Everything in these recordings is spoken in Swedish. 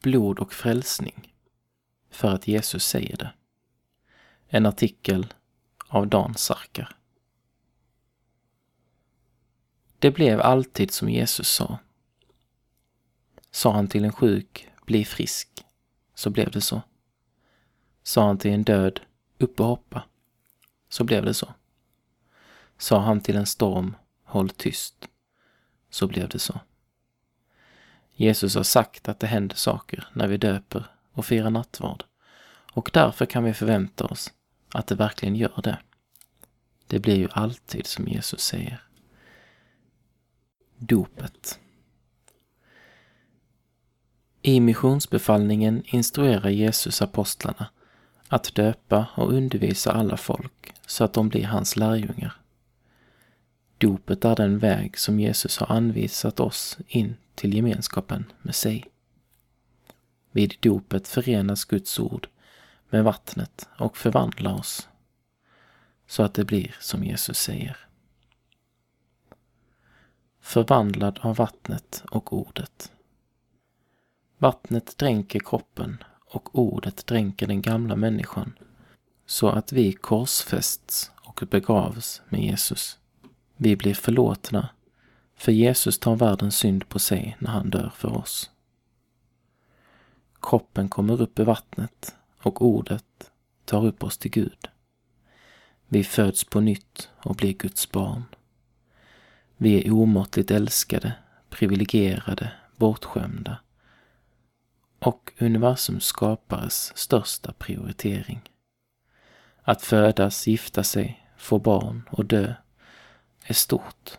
blod och frälsning för att Jesus säger det. En artikel av Dan Sarkar. Det blev alltid som Jesus sa. Sa han till en sjuk, bli frisk, så blev det så. Sa han till en död, upp och hoppa, så blev det så. Sa han till en storm, håll tyst, så blev det så. Jesus har sagt att det händer saker när vi döper och firar nattvard och därför kan vi förvänta oss att det verkligen gör det. Det blir ju alltid som Jesus säger. Dopet. I missionsbefallningen instruerar Jesus apostlarna att döpa och undervisa alla folk så att de blir hans lärjungar. Dopet är den väg som Jesus har anvisat oss in till gemenskapen med sig. Vid dopet förenas Guds ord med vattnet och förvandlar oss så att det blir som Jesus säger. Förvandlad av vattnet och ordet. Vattnet dränker kroppen och ordet dränker den gamla människan så att vi korsfästs och begravs med Jesus. Vi blir förlåtna för Jesus tar världens synd på sig när han dör för oss. Kroppen kommer upp i vattnet och ordet tar upp oss till Gud. Vi föds på nytt och blir Guds barn. Vi är omåttligt älskade, privilegierade, bortskämda och universums skapares största prioritering. Att födas, gifta sig, få barn och dö är stort,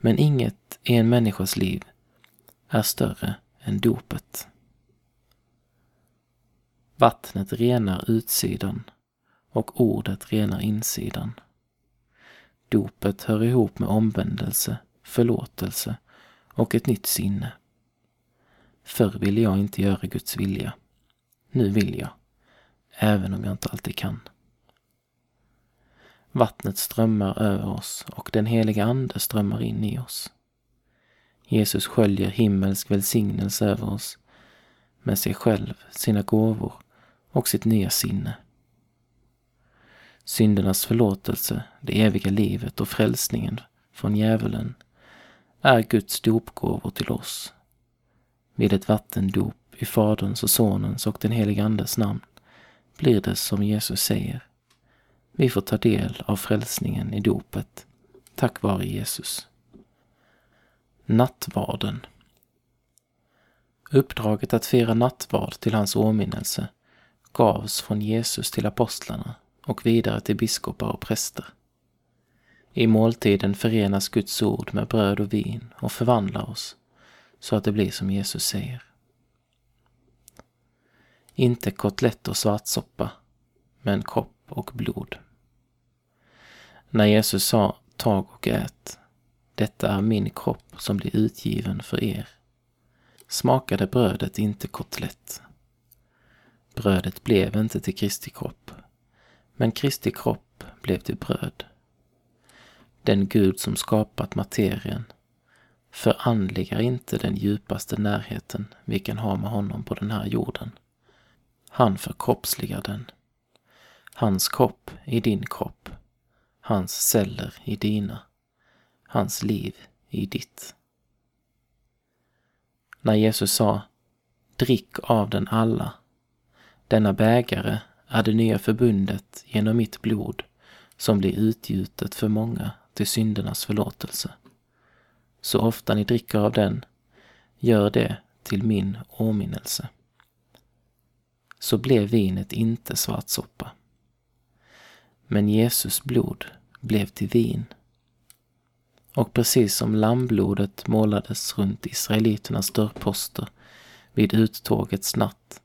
men inget i en människas liv är större än dopet. Vattnet renar utsidan och ordet renar insidan. Dopet hör ihop med omvändelse, förlåtelse och ett nytt sinne. Förr ville jag inte göra Guds vilja. Nu vill jag, även om jag inte alltid kan. Vattnet strömmar över oss och den heliga Ande strömmar in i oss. Jesus sköljer himmelsk välsignelse över oss med sig själv, sina gåvor och sitt nya sinne. Syndernas förlåtelse, det eviga livet och frälsningen från djävulen är Guds dopgåvor till oss. Vid ett vattendop i Faderns och Sonens och den helige Andes namn blir det som Jesus säger. Vi får ta del av frälsningen i dopet, tack vare Jesus. Nattvarden Uppdraget att fira nattvard till hans åminnelse gavs från Jesus till apostlarna och vidare till biskopar och präster. I måltiden förenas Guds ord med bröd och vin och förvandlar oss så att det blir som Jesus säger. Inte kotlett och svartsoppa, men kropp och blod. När Jesus sa tag och ät, detta är min kropp som blir utgiven för er, smakade brödet inte kotlett. Brödet blev inte till Kristi kropp, men Kristi kropp blev till bröd. Den Gud som skapat materien förandligar inte den djupaste närheten vi kan ha med honom på den här jorden. Han förkroppsligar den. Hans kropp i din kropp. Hans celler i dina. Hans liv i ditt. När Jesus sa Drick av den alla. Denna bägare är det nya förbundet genom mitt blod som blir utgjutet för många till syndernas förlåtelse. Så ofta ni dricker av den, gör det till min åminnelse. Så blev vinet inte svartsoppa. Men Jesus blod blev till vin. Och precis som lammblodet målades runt israeliternas dörrposter vid uttågets natt,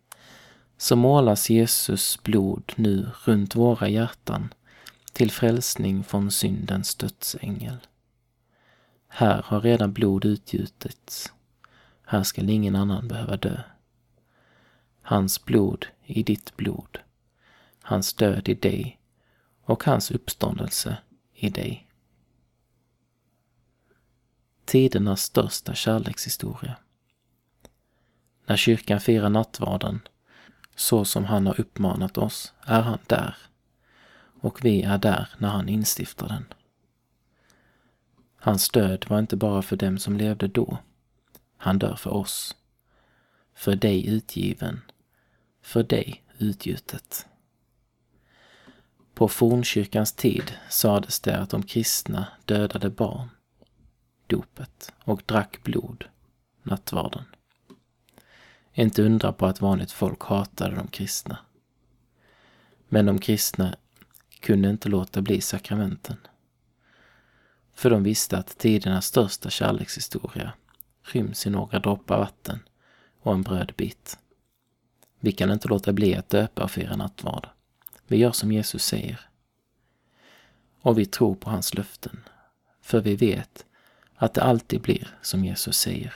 så målas Jesus blod nu runt våra hjärtan till frälsning från syndens dödsängel. Här har redan blod utgjutits. Här skall ingen annan behöva dö. Hans blod i ditt blod. Hans död i dig och hans uppståndelse i dig. Tidernas största kärlekshistoria. När kyrkan firar nattvarden, så som han har uppmanat oss, är han där. Och vi är där när han instiftar den. Hans död var inte bara för dem som levde då. Han dör för oss. För dig utgiven. För dig utgjutet. På fornkyrkans tid sades det att de kristna dödade barn, dopet, och drack blod, nattvarden. Inte undra på att vanligt folk hatade de kristna. Men de kristna kunde inte låta bli sakramenten. För de visste att tidernas största kärlekshistoria ryms i några droppar vatten och en brödbit. Vi kan inte låta bli att döpa och fira nattvard. Vi gör som Jesus säger. Och vi tror på hans löften, för vi vet att det alltid blir som Jesus säger.